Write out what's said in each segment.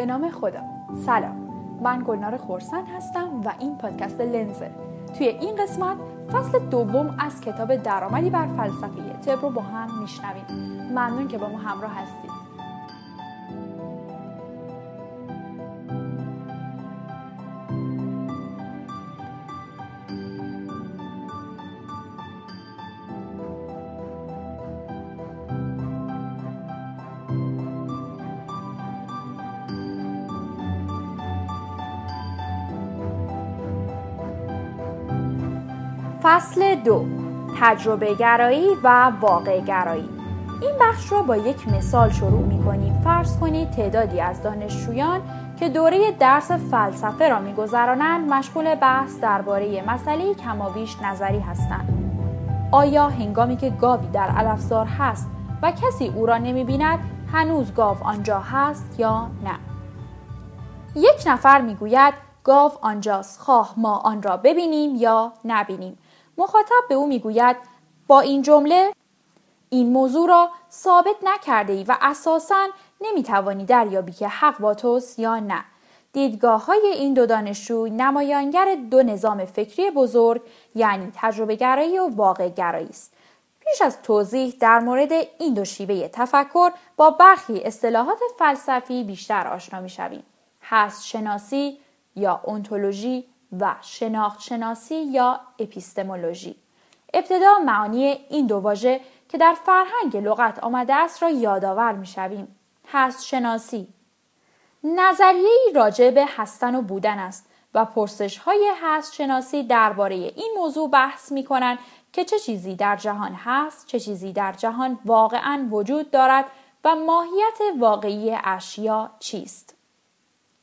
به نام خدا. سلام. من گلنار خورسن هستم و این پادکست لنزه. توی این قسمت فصل دوم از کتاب درآمدی بر فلسفه تب رو با هم میشنویم. ممنون که با ما همراه هستید. فصل دو تجربه گرایی و واقع گرایی این بخش را با یک مثال شروع می کنیم. فرض کنید تعدادی از دانشجویان که دوره درس فلسفه را میگذرانند مشغول بحث درباره مسئله کماویش نظری هستند. آیا هنگامی که گاوی در علفزار هست و کسی او را نمی بیند هنوز گاو آنجا هست یا نه؟ یک نفر می‌گوید گاو آنجاست خواه ما آن را ببینیم یا نبینیم مخاطب به او می‌گوید با این جمله این موضوع را ثابت نکرده ای و اساسا نمی‌توانی دریابی که حق با توست یا نه. دیدگاه های این دو دانشجو نمایانگر دو نظام فکری بزرگ یعنی تجربه گرایی و واقع گرایی است. پیش از توضیح در مورد این دو شیوه تفکر با برخی اصطلاحات فلسفی بیشتر آشنا می‌شویم. هست شناسی یا اونتولوژی و شناخت شناسی یا اپیستمولوژی. ابتدا معانی این دو واژه که در فرهنگ لغت آمده است را یادآور می‌شویم. هست شناسی. نظریه راجع به هستن و بودن است و پرسش های هست شناسی درباره این موضوع بحث می کنند که چه چیزی در جهان هست، چه چیزی در جهان واقعا وجود دارد و ماهیت واقعی اشیا چیست.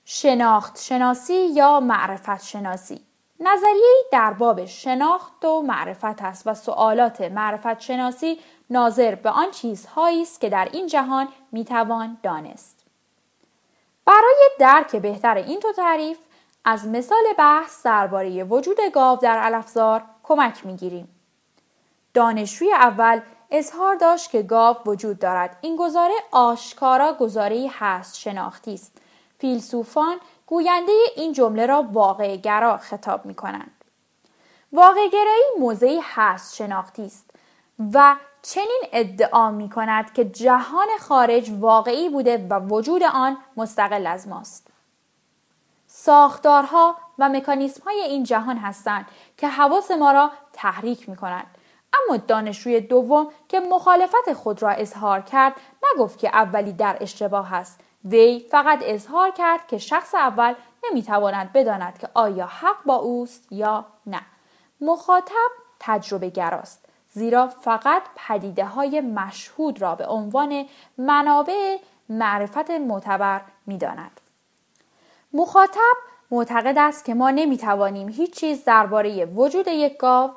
شناخت شناسی یا معرفت شناسی نظریه در باب شناخت و معرفت است و سوالات معرفت شناسی ناظر به آن چیزهایی است که در این جهان می‌توان دانست. برای درک بهتر این تو تعریف از مثال بحث درباره وجود گاو در علفزار کمک می‌گیریم. دانشجوی اول اظهار داشت که گاو وجود دارد. این گزاره آشکارا گزاره هست شناختی است. فیلسوفان گوینده این جمله را واقع گرا خطاب می کنند. واقع گرایی موضعی هست شناختی است و چنین ادعا می کند که جهان خارج واقعی بوده و وجود آن مستقل از ماست. ساختارها و مکانیسم های این جهان هستند که حواس ما را تحریک می کنند. اما دانشجوی دوم که مخالفت خود را اظهار کرد نگفت که اولی در اشتباه است وی فقط اظهار کرد که شخص اول نمی‌تواند بداند که آیا حق با اوست یا نه. مخاطب تجربه گراست زیرا فقط پدیده های مشهود را به عنوان منابع معرفت معتبر می‌داند. مخاطب معتقد است که ما نمی‌توانیم هیچ چیز درباره وجود یک گاو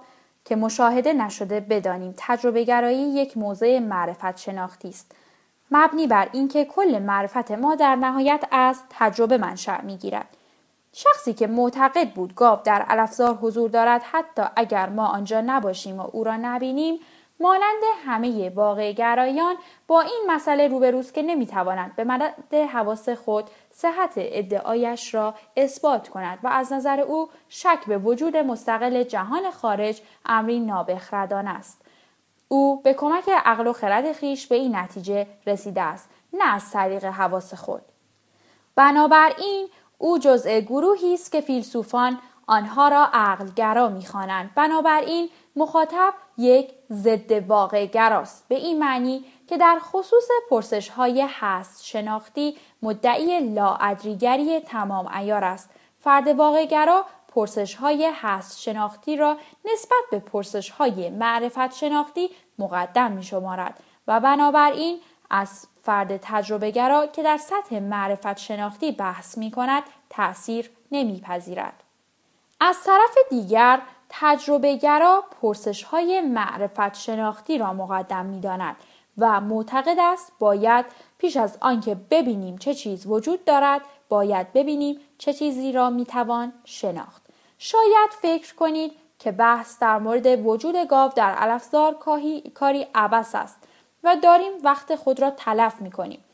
که مشاهده نشده بدانیم. تجربه گرایی یک موضع معرفت شناختی است. مبنی بر اینکه کل معرفت ما در نهایت از تجربه منشأ می‌گیرد. شخصی که معتقد بود گاو در علفزار حضور دارد حتی اگر ما آنجا نباشیم و او را نبینیم مانند همه واقع گرایان با این مسئله روبروست که نمی‌تواند به مدد حواس خود صحت ادعایش را اثبات کند و از نظر او شک به وجود مستقل جهان خارج امری نابخردانه است. او به کمک عقل و خرد خیش به این نتیجه رسیده است نه از طریق حواس خود. بنابراین او جزء گروهی است که فیلسوفان آنها را عقلگرا می‌خوانند. بنابراین مخاطب یک ضد واقع گراست به این معنی که در خصوص پرسش های هست شناختی مدعی لاعدریگری تمام ایار است. فرد واقعگرا پرسش های هست شناختی را نسبت به پرسش های معرفت شناختی مقدم می شمارد و بنابراین از فرد تجربه گرا که در سطح معرفت شناختی بحث می کند تأثیر نمیپذیرد. از طرف دیگر تجربه گرا پرسش های معرفت شناختی را مقدم می داند و معتقد است باید پیش از آنکه ببینیم چه چیز وجود دارد باید ببینیم چه چیزی را می توان شناخت. شاید فکر کنید که بحث در مورد وجود گاو در علفزار کاری عبس است و داریم وقت خود را تلف می کنیم.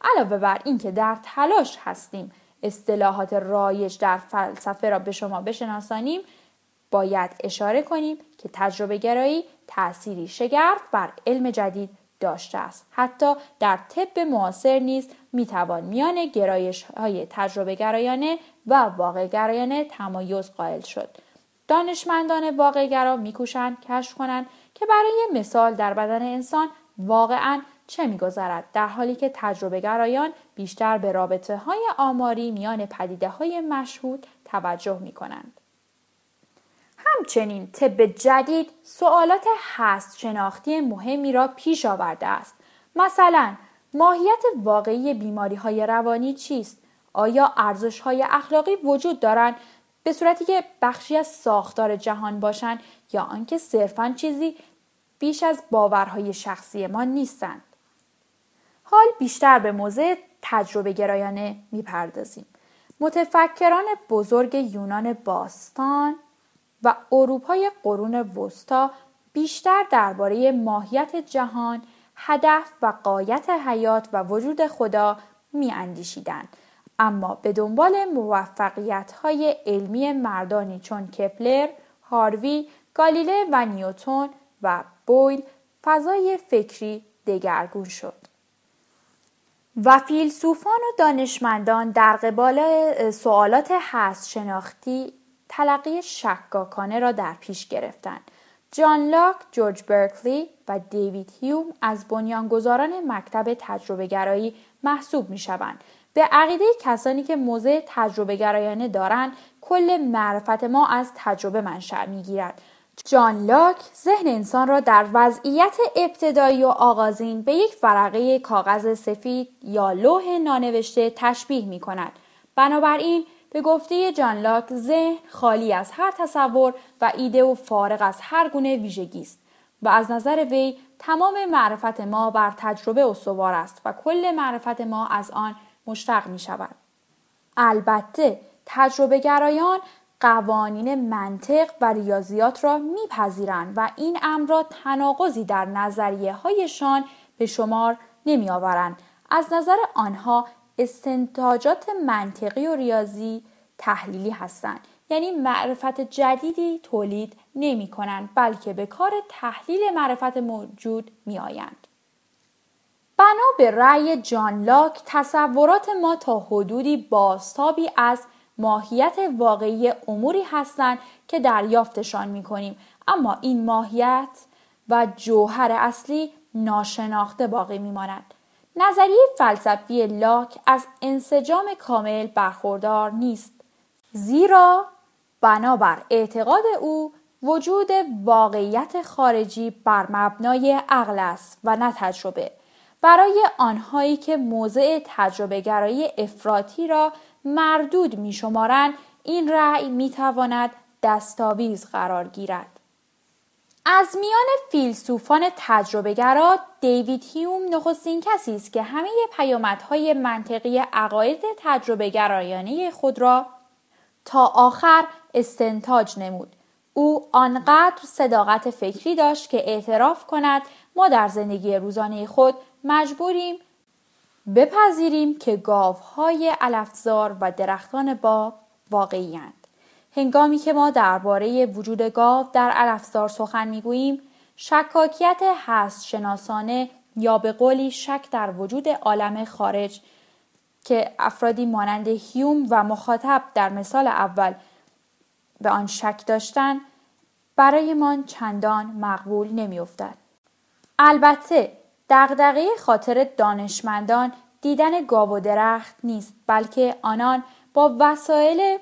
علاوه بر اینکه در تلاش هستیم اصطلاحات رایج در فلسفه را به شما بشناسانیم باید اشاره کنیم که تجربه گرایی تأثیری شگرف بر علم جدید داشته است. حتی در طب معاصر نیز می‌توان میان گرایش های تجربه گرایانه و واقع گرایانه تمایز قائل شد. دانشمندان واقع گرا میکوشند کشف کنند که برای مثال در بدن انسان واقعا چه میگذرد. در حالی که تجربه گرایان بیشتر به رابطه های آماری میان پدیده های مشهود توجه می کنند. همچنین طب جدید سوالات هست شناختی مهمی را پیش آورده است. مثلا ماهیت واقعی بیماری های روانی چیست؟ آیا ارزش های اخلاقی وجود دارند به صورتی که بخشی از ساختار جهان باشند یا آنکه صرفا چیزی بیش از باورهای شخصی ما نیستند؟ حال بیشتر به موضع تجربه گرایانه می‌پردازیم. متفکران بزرگ یونان باستان و اروپای قرون وسطا بیشتر درباره ماهیت جهان، هدف و قایت حیات و وجود خدا می اندیشیدند. اما به دنبال موفقیت های علمی مردانی چون کپلر، هاروی، گالیله و نیوتون و بویل فضای فکری دگرگون شد. و فیلسوفان و دانشمندان در قبال سوالات هست شناختی تلقی شکاکانه را در پیش گرفتند. جان لاک، جورج برکلی و دیوید هیوم از بنیانگذاران مکتب تجربه گرایی محسوب می شوند. به عقیده کسانی که موضع تجربه گرایانه دارند کل معرفت ما از تجربه منشأ می گیرد. جان لاک ذهن انسان را در وضعیت ابتدایی و آغازین به یک فرقه کاغذ سفید یا لوح نانوشته تشبیه می کند. بنابراین به گفته جان لاک ذهن خالی از هر تصور و ایده و فارغ از هر گونه ویژگی است و از نظر وی تمام معرفت ما بر تجربه استوار است و کل معرفت ما از آن مشتق می شود. البته تجربه گرایان قوانین منطق و ریاضیات را میپذیرند و این امر را تناقضی در نظریه هایشان به شمار نمی آورند. از نظر آنها استنتاجات منطقی و ریاضی تحلیلی هستند یعنی معرفت جدیدی تولید نمی کنند بلکه به کار تحلیل معرفت موجود می آیند. بنا به رأی جان لاک تصورات ما تا حدودی باستابی از ماهیت واقعی اموری هستند که دریافتشان می کنیم اما این ماهیت و جوهر اصلی ناشناخته باقی می ماند. نظریه فلسفی لاک از انسجام کامل برخوردار نیست زیرا بنابر اعتقاد او وجود واقعیت خارجی بر مبنای عقل است و نه تجربه برای آنهایی که موضع تجربه گرایی افراطی را مردود می شمارن این رأی می تواند دستاویز قرار گیرد. از میان فیلسوفان تجربهگرا دیوید هیوم نخستین کسی است که همه پیامدهای منطقی عقاید تجربهگرایانه خود را تا آخر استنتاج نمود او آنقدر صداقت فکری داشت که اعتراف کند ما در زندگی روزانه خود مجبوریم بپذیریم که گاوهای علفزار و درختان باغ واقعیند. هنگامی که ما درباره وجود گاو در علفزار سخن می‌گوییم شکاکیت هست شناسانه یا به قولی شک در وجود عالم خارج که افرادی مانند هیوم و مخاطب در مثال اول به آن شک داشتند برایمان چندان مقبول نمیافتد. البته دغدغه خاطر دانشمندان دیدن گاو و درخت نیست بلکه آنان با وسایل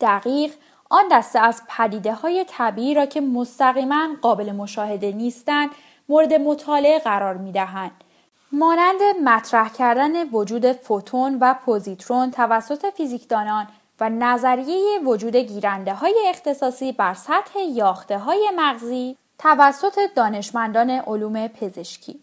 دقیق آن دسته از پدیده های طبیعی را که مستقیما قابل مشاهده نیستند مورد مطالعه قرار می دهند. مانند مطرح کردن وجود فوتون و پوزیترون توسط فیزیکدانان و نظریه وجود گیرنده های اختصاصی بر سطح یاخته های مغزی توسط دانشمندان علوم پزشکی.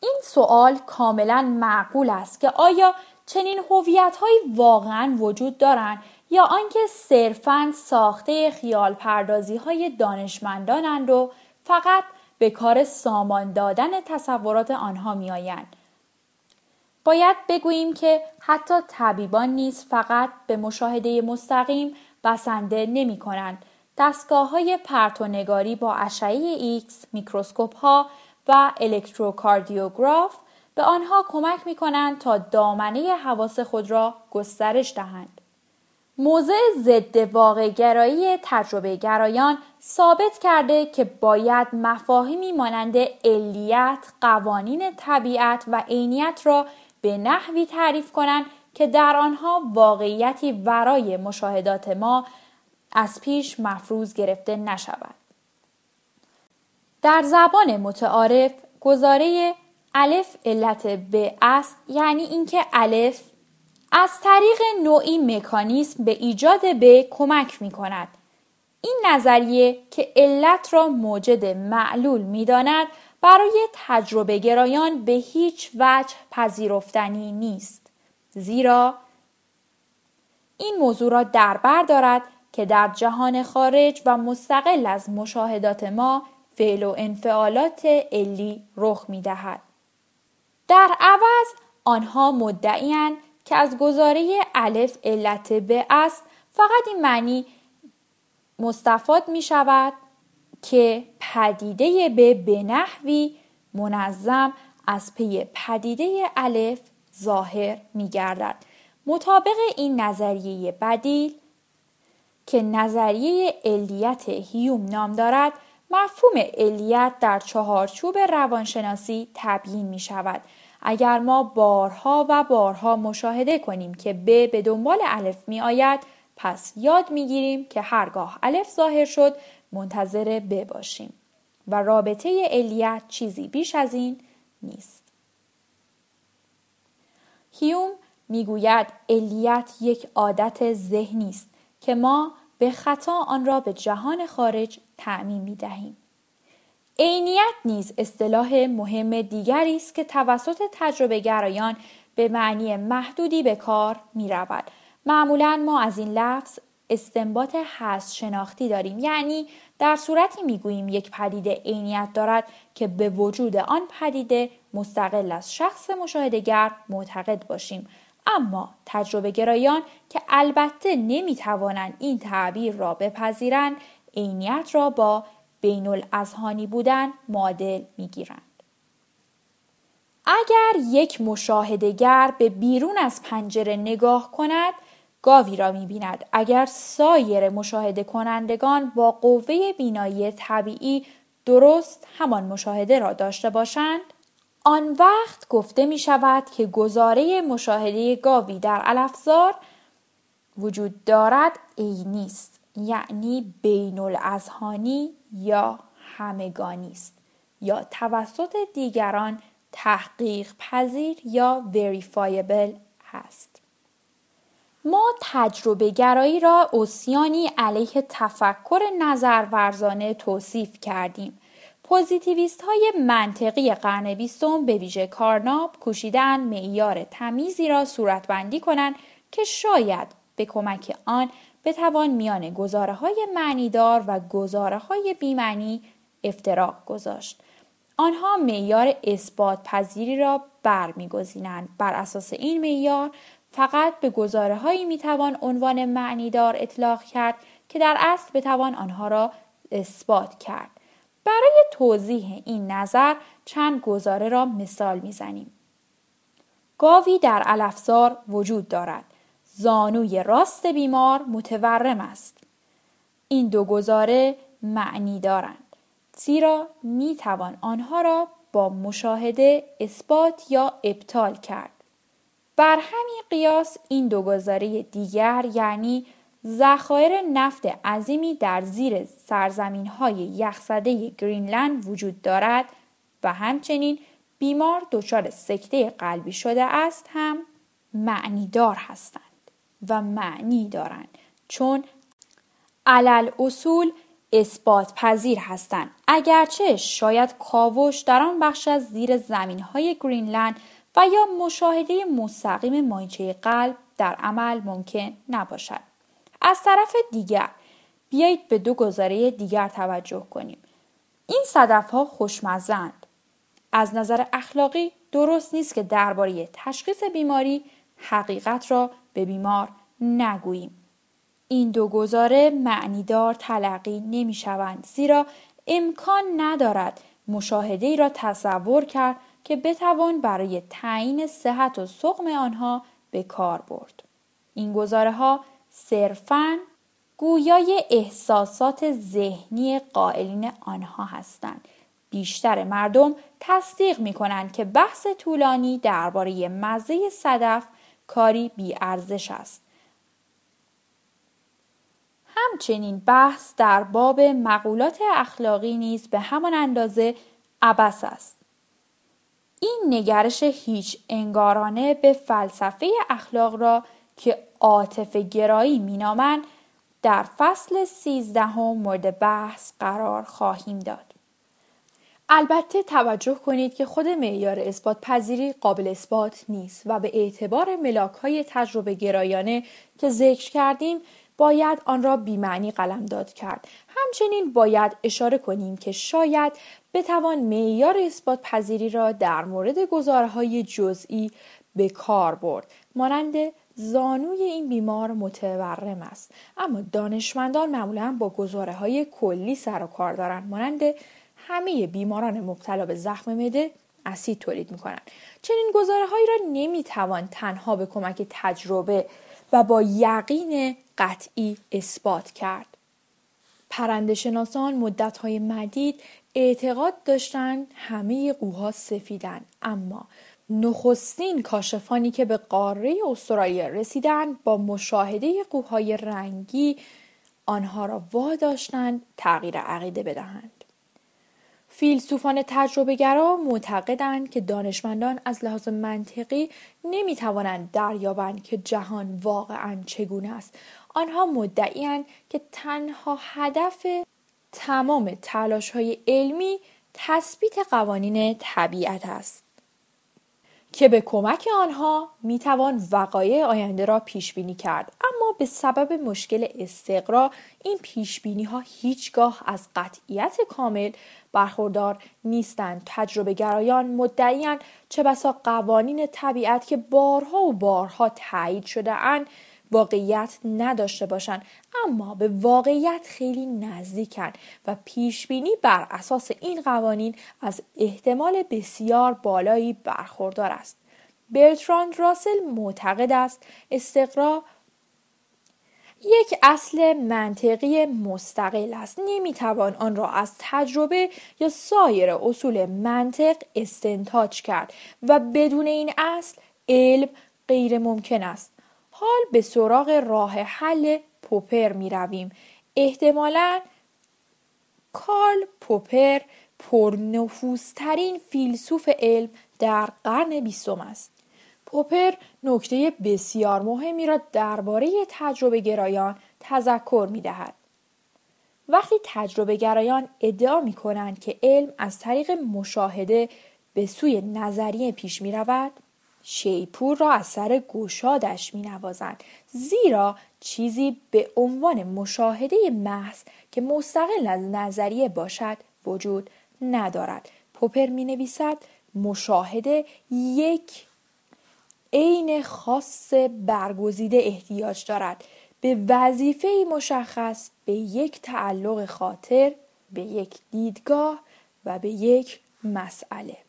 این سوال کاملا معقول است که آیا چنین هویت‌هایی واقعا وجود دارند یا آنکه صرفا ساخته خیال پردازی های دانشمندانند و فقط به کار سامان دادن تصورات آنها میآیند باید بگوییم که حتی طبیبان نیز فقط به مشاهده مستقیم بسنده نمی کنند. دستگاه های پرتونگاری با اشعه ایکس، میکروسکوپ ها و الکتروکاردیوگراف به آنها کمک می کنند تا دامنه حواس خود را گسترش دهند. موضع ضد واقع گرایی تجربه گرایان ثابت کرده که باید مفاهیمی مانند علیت، قوانین طبیعت و عینیت را به نحوی تعریف کنند که در آنها واقعیتی ورای مشاهدات ما از پیش مفروض گرفته نشود. در زبان متعارف گزاره الف علت به است یعنی اینکه الف از طریق نوعی مکانیسم به ایجاد به کمک می کند. این نظریه که علت را موجد معلول می داند برای تجربه گرایان به هیچ وجه پذیرفتنی نیست. زیرا این موضوع را در بر دارد که در جهان خارج و مستقل از مشاهدات ما فعل و انفعالات علی رخ می دهد. در عوض آنها مدعیان که از گزاره الف علت به است فقط این معنی مستفاد می شود که پدیده به به نحوی منظم از پی پدیده الف ظاهر می گردد. مطابق این نظریه بدیل که نظریه علیت هیوم نام دارد مفهوم علیت در چهارچوب روانشناسی تبیین می شود اگر ما بارها و بارها مشاهده کنیم که ب به دنبال الف می آید پس یاد می گیریم که هرگاه الف ظاهر شد منتظر ب باشیم و رابطه علیت چیزی بیش از این نیست. هیوم می‌گوید علیت یک عادت ذهنی است که ما به خطا آن را به جهان خارج تعمین می دهیم. عینیت نیز اصطلاح مهم دیگری است که توسط تجربه گرایان به معنی محدودی به کار می رود. معمولا ما از این لفظ استنباط هست شناختی داریم یعنی در صورتی می‌گوییم یک پدیده عینیت دارد که به وجود آن پدیده مستقل از شخص مشاهدهگر معتقد باشیم اما تجربه گرایان که البته نمی‌توانند این تعبیر را بپذیرند عینیت را با بین الازهانی بودن معادل می‌گیرند. اگر یک مشاهدگر به بیرون از پنجره نگاه کند گاوی را می بیند. اگر سایر مشاهده کنندگان با قوه بینایی طبیعی درست همان مشاهده را داشته باشند آن وقت گفته می شود که گزاره مشاهده گاوی در الافزار وجود دارد عینی است یعنی بین الازهانی یا همگانی است یا توسط دیگران تحقیق پذیر یا وریفایبل هست. ما تجربه گرایی را اوسیانی علیه تفکر نظرورزانه توصیف کردیم. پوزیتیویست های منطقی قرن بیستم به ویژه کارناب کوشیدن معیار تمیزی را صورتبندی کنند که شاید به کمک آن بتوان میان گزاره های معنیدار و گزاره های بیمعنی افتراق گذاشت. آنها معیار اثبات پذیری را برمیگزینند. بر اساس این معیار فقط به گزاره هایی می‌توان عنوان معنیدار اطلاق کرد که در اصل بتوان آنها را اثبات کرد. برای توضیح این نظر چند گزاره را مثال می‌زنیم. گاوی در الافزار وجود دارد. زانوی راست بیمار متورم است. این دو گزاره معنی دارند. زیرا می توان آنها را با مشاهده اثبات یا ابطال کرد. بر همین قیاس این دو گزاره دیگر یعنی ذخایر نفت عظیمی در زیر سرزمین های یخزده گرینلند وجود دارد و همچنین بیمار دچار سکته قلبی شده است هم معنیدار هستند. و معنی دارند. چون علل اصول اثبات پذیر هستند. اگرچه شاید کاوش در آن بخش از زیر زمین های گرینلند و یا مشاهده مستقیم مایچه قلب در عمل ممکن نباشد. از طرف دیگر بیایید به دو گزاره دیگر توجه کنیم. این صدف ها خوشمزند از نظر اخلاقی درست نیست که درباره تشخیص بیماری حقیقت را به بیمار نگوییم. این دو گزاره معنیدار تلقی نمی شوند زیرا امکان ندارد مشاهده ای را تصور کرد که بتوان برای تعیین صحت و سقم آنها به کار برد. این گزاره ها صرفاً گویای احساسات ذهنی قائلین آنها هستند. بیشتر مردم تصدیق می کنند که بحث طولانی درباره مزه صدف کاری ارزش است. همچنین بحث در باب مقولات اخلاقی نیز به همان اندازه عبس است. این نگرش هیچ انگارانه به فلسفه اخلاق را که عاطفه گرایی مینامند در فصل سیزدهم مورد بحث قرار خواهیم داد. البته توجه کنید که خود معیار اثبات پذیری قابل اثبات نیست و به اعتبار ملاک های تجربه گرایانه که ذکر کردیم باید آن را بیمعنی داد کرد. همچنین باید اشاره کنیم که شاید بتوان معیار اثبات پذیری را در مورد گزارهای جزئی به کار برد. مانند زانوی این بیمار متورم است. اما دانشمندان معمولا با گزاره های کلی سر و کار دارند. مانند همه بیماران مبتلا به زخم مده اسید تولید می کنند. چنین گزاره هایی را نمی توان تنها به کمک تجربه و با یقین قطعی اثبات کرد. پرنده شناسان مدت های مدید اعتقاد داشتند همه قوها سفیدن اما نخستین کاشفانی که به قاره استرالیا رسیدند با مشاهده قوهای رنگی آنها را واداشتند تغییر عقیده بدهند. فیلسوفان تجربهگرا معتقدند که دانشمندان از لحاظ منطقی نمی توانند دریابند که جهان واقعا چگونه است. آنها مدعیاند که تنها هدف تمام تلاش های علمی تثبیت قوانین طبیعت است. که به کمک آنها می توان وقایع آینده را پیش بینی کرد. اما به سبب مشکل استقرا این پیش بینی ها هیچگاه از قطعیت کامل برخوردار نیستند. تجربه گرایان مدعیان چه بسا قوانین طبیعت که بارها و بارها تایید شده اند واقعیت نداشته باشند اما به واقعیت خیلی نزدیکن و پیش بینی بر اساس این قوانین از احتمال بسیار بالایی برخوردار است. برتراند راسل معتقد است استقرا یک اصل منطقی مستقل است. نمی‌توان آن را از تجربه یا سایر اصول منطق استنتاج کرد و بدون این اصل علم غیر ممکن است. حال به سراغ راه حل پوپر می رویم. احتمالا کارل پوپر پرنفوذترین فیلسوف علم در قرن بیستم است. پوپر نکته بسیار مهمی را درباره تجربه گرایان تذکر می دهد. وقتی تجربه گرایان ادعا می کنند که علم از طریق مشاهده به سوی نظریه پیش می رود، شیپور را از سر گشادش می نوازند زیرا چیزی به عنوان مشاهده محض که مستقل از نظریه باشد وجود ندارد. پوپر می نویسد مشاهده یک عین خاص برگزیده احتیاج دارد. به وظیفه مشخص به یک تعلق خاطر به یک دیدگاه و به یک مسئله.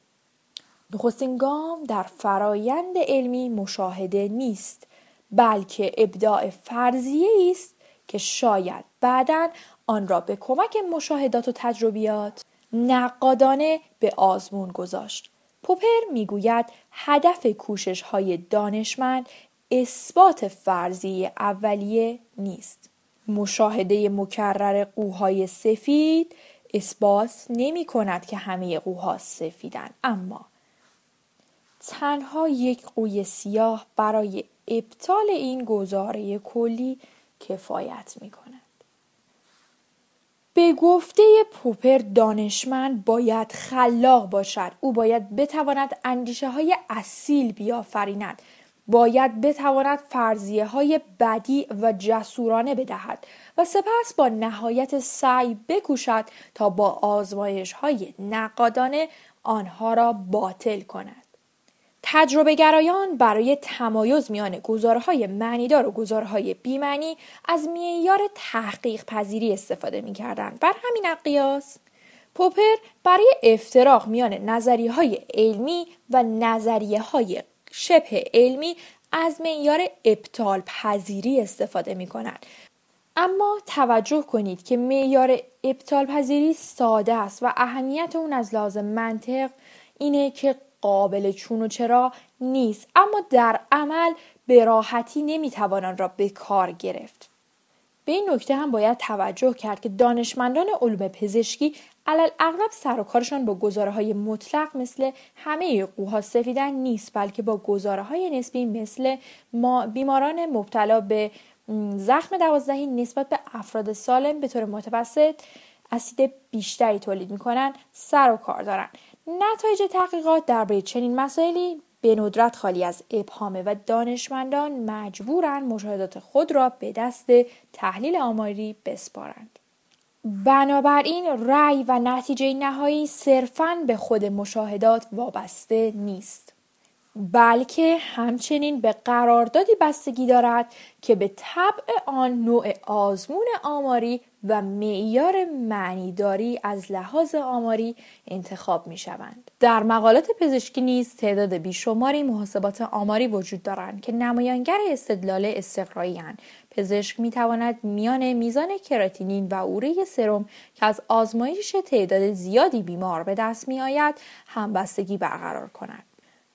نخستین گام در فرایند علمی مشاهده نیست بلکه ابداع فرضیه است که شاید بعدا آن را به کمک مشاهدات و تجربیات نقادانه به آزمون گذاشت. پوپر می‌گوید هدف کوشش های دانشمند اثبات فرضیه اولیه نیست. مشاهده مکرر قوهای سفید اثبات نمی کند که همه قوها سفیدن اما تنها یک قوی سیاه برای ابطال این گزاره کلی کفایت می کند. به گفته پوپر دانشمند باید خلاق باشد. او باید بتواند اندیشه های اصیل بیافریند. باید بتواند فرضیه های بدی و جسورانه بدهد و سپس با نهایت سعی بکوشد تا با آزمایش های نقادانه آنها را باطل کند. تجربه گرایان برای تمایز میان گزاره های معنیدار و گزاره های بیمعنی از معیار تحقیق پذیری استفاده می کردن. بر همین قیاس پوپر برای افتراق میان نظریه های علمی و نظریه های شبه علمی از معیار ابطال پذیری استفاده می کنند. اما توجه کنید که معیار ابطال پذیری ساده است و اهمیت اون از لازم منطق اینه که قابل چون و چرا نیست. اما در عمل به راحتی نمی‌توان آن را به کار گرفت. به این نکته هم باید توجه کرد که دانشمندان علوم پزشکی علل اغلب سر و کارشان با گزاره های مطلق مثل همه قوها سفیدن نیست بلکه با گزاره های نسبی مثل ما بیماران مبتلا به زخم دوازدهی نسبت به افراد سالم به طور متوسط اسید بیشتری تولید می‌کنن سر و کار دارن. نتایج تحقیقات درباره چنین مسائلی به ندرت خالی از ابهامه و دانشمندان مجبورند مشاهدات خود را به دست تحلیل آماری بسپارند. بنابراین رأی و نتیجه نهایی صرفاً به خود مشاهدات وابسته نیست. بلکه همچنین به قراردادی بستگی دارد که به طبع آن نوع آزمون آماری و معیار معنیداری از لحاظ آماری انتخاب می شوند. در مقالات پزشکی نیز تعداد بیشماری محاسبات آماری وجود دارند که نمایانگر استدلال استقرایی پزشک می تواند میان میزان کراتینین و اوره سرم که از آزمایش تعداد زیادی بیمار به دست می آید همبستگی برقرار کند.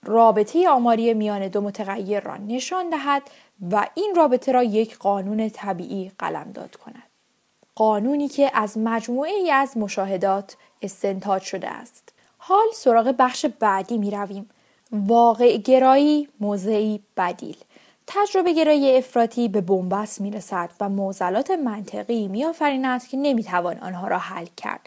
رابطه آماری میان دو متغیر را نشان دهد و این رابطه را یک قانون طبیعی قلمداد کند. قانونی که از مجموعه ای از مشاهدات استنتاج شده است. حال سراغ بخش بعدی می رویم. واقع گرایی موضعی بدیل. تجربه گرایی افراطی به بنبست می رسد و موزلات منطقی می که نمی توان آنها را حل کرد.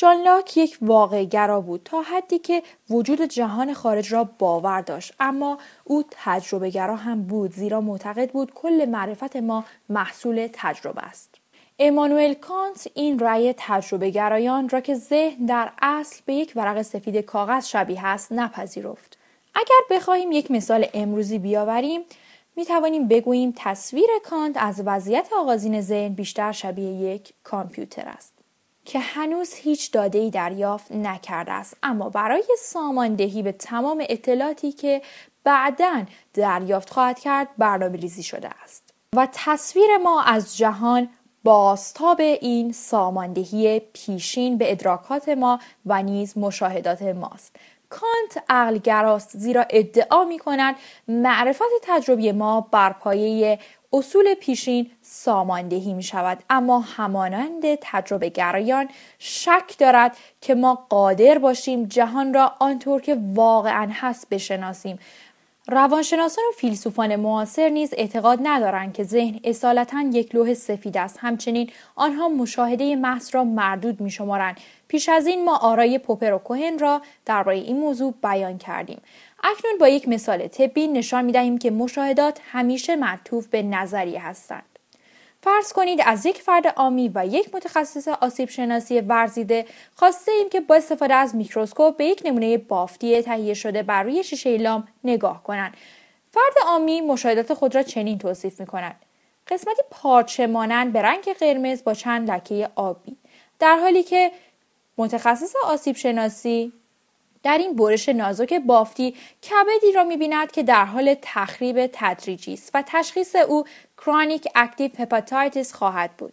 جان لاک یک واقع گرا بود تا حدی که وجود جهان خارج را باور داشت اما او تجربه گرا هم بود زیرا معتقد بود کل معرفت ما محصول تجربه است. امانوئل کانت این رأی تجربه گرایان را که ذهن در اصل به یک ورق سفید کاغذ شبیه است نپذیرفت. اگر بخواهیم یک مثال امروزی بیاوریم می توانیم بگوییم تصویر کانت از وضعیت آغازین ذهن بیشتر شبیه یک کامپیوتر است. که هنوز هیچ داده دریافت نکرده است. اما برای ساماندهی به تمام اطلاعاتی که بعدا دریافت خواهد کرد برنامه ریزی شده است. و تصویر ما از جهان باستاب این ساماندهی پیشین به ادراکات ما و نیز مشاهدات ماست. کانت عقلگراست زیرا ادعا می کند معرفت تجربی ما بر پایه اصول پیشین ساماندهی می شود اما همانند تجربه گرایان شک دارد که ما قادر باشیم جهان را آنطور که واقعا هست بشناسیم. روانشناسان و فیلسوفان معاصر نیز اعتقاد ندارند که ذهن اصالتا یک لوح سفید است. همچنین آنها مشاهده محض را مردود می شمارند پیش از این ما آرای پوپر و کوهن را درباره این موضوع بیان کردیم. اکنون با یک مثال طبی نشان می دهیم که مشاهدات همیشه معطوف به نظریه هستند. فرض کنید از یک فرد آمی و یک متخصص آسیب شناسی ورزیده خواسته ایم که با استفاده از میکروسکوپ به یک نمونه بافتی تهیه شده بر روی شیشه لام نگاه کنند. فرد آمی مشاهدات خود را چنین توصیف می کنند. قسمتی پارچه مانند به رنگ قرمز با چند لکه آبی در حالی که متخصص آسیب شناسی در این برش نازک بافتی کبدی را می‌بیند که در حال تخریب تدریجی است و تشخیص او chronic active hepatitis خواهد بود.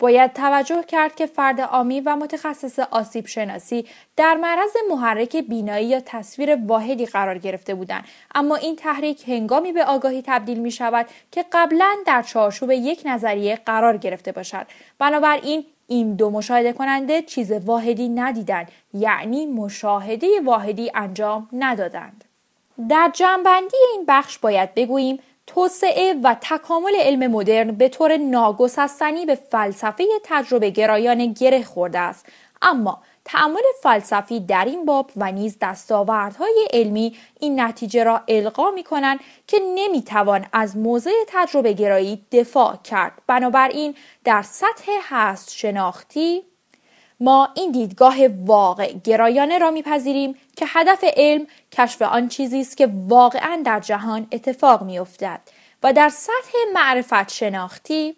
باید توجه کرد که فرد آمی و متخصص آسیب شناسی در معرض محرک بینایی یا تصویر واحدی قرار گرفته بودند اما این تحریک هنگامی به آگاهی تبدیل می شود که قبلا در چارچوب یک نظریه قرار گرفته باشد بنابراین این دو مشاهده کننده چیز واحدی ندیدند یعنی مشاهده واحدی انجام ندادند. در جنبندی این بخش باید بگوییم توسعه و تکامل علم مدرن به طور ناگسستنی به فلسفه تجربه گرایان گره خورده است. اما تعامل فلسفی در این باب و نیز دستاوردهای علمی این نتیجه را القا می کنند که نمی توان از موضع تجربه گرایی دفاع کرد. بنابراین در سطح هست شناختی ما این دیدگاه واقع گرایانه را میپذیریم که هدف علم کشف آن چیزی است که واقعا در جهان اتفاق میافتد و در سطح معرفت شناختی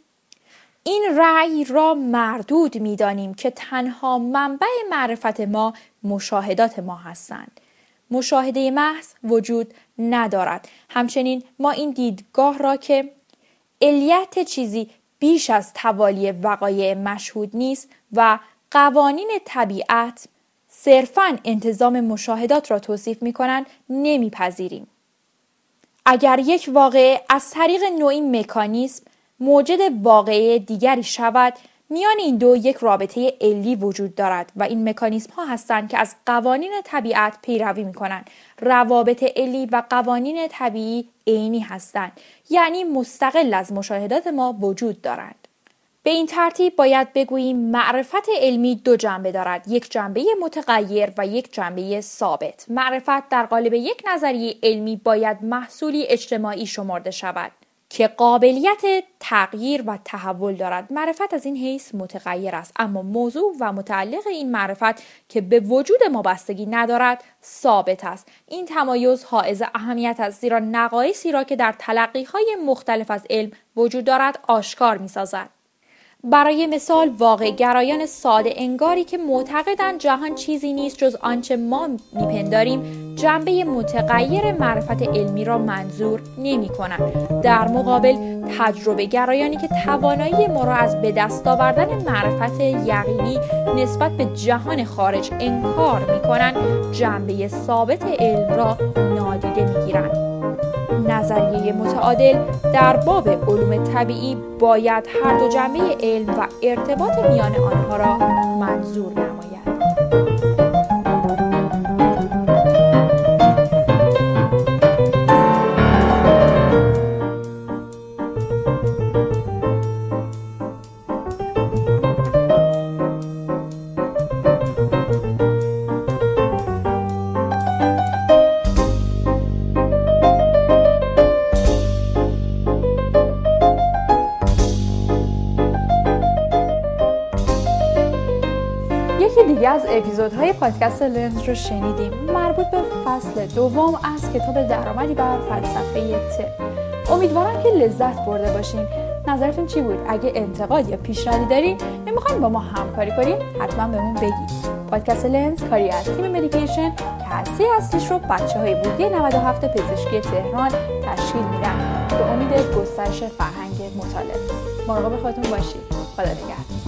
این رأی را مردود می‌دانیم که تنها منبع معرفت ما مشاهدات ما هستند مشاهده محض وجود ندارد همچنین ما این دیدگاه را که علیت چیزی بیش از توالی وقایع مشهود نیست و قوانین طبیعت صرفا انتظام مشاهدات را توصیف می کنند نمیپذیریم. اگر یک واقعه از طریق نوعی مکانیسم موجد واقعه دیگری شود. میان این دو یک رابطه علی وجود دارد و این مکانیسم ها هستند که از قوانین طبیعت پیروی می کنند. روابط علی و قوانین طبیعی عینی هستند. یعنی مستقل از مشاهدات ما وجود دارند. به این ترتیب باید بگوییم معرفت علمی دو جنبه دارد. یک جنبه متغیر و یک جنبه ثابت. معرفت در قالب یک نظریه علمی باید محصولی اجتماعی شمرده شود. که قابلیت تغییر و تحول دارد. معرفت از این حیث متغیر است. اما موضوع و متعلق این معرفت که به وجود ما ندارد ثابت است. این تمایز حائز اهمیت است زیرا نقایصی را که در تلقی های مختلف از علم وجود دارد آشکار می سازد. برای مثال واقع گرایان ساده انگاری که معتقدند جهان چیزی نیست جز آنچه ما میپنداریم جنبه متغیر معرفت علمی را منظور نمی کنند. در مقابل تجربه گرایانی که توانایی ما را از به دست آوردن معرفت یقینی نسبت به جهان خارج انکار می کنند جنبه ثابت علم را نادیده می گیرند. نظریه متعادل در باب علوم طبیعی باید هر دو جنبه علم و ارتباط میان آنها را منظور نماید. اپیزودهای پادکست لنز رو شنیدیم. مربوط به فصل دوم از کتاب درآمدی بر فلسفه ت امیدوارم که لذت برده باشین. نظرتون چی بود؟ اگه انتقاد یا پیشنهادی دارین یا می‌خواین با ما همکاری کنین حتما بهمون بگید پادکست لنز کاری از تیم مدیکیشن که هستی اصلیش رو بچه های بودی 97 پزشکی تهران تشکیل میدن به امید گسترش فرهنگ مطالعه. مراقب خودتون باشید خدا نگهدار.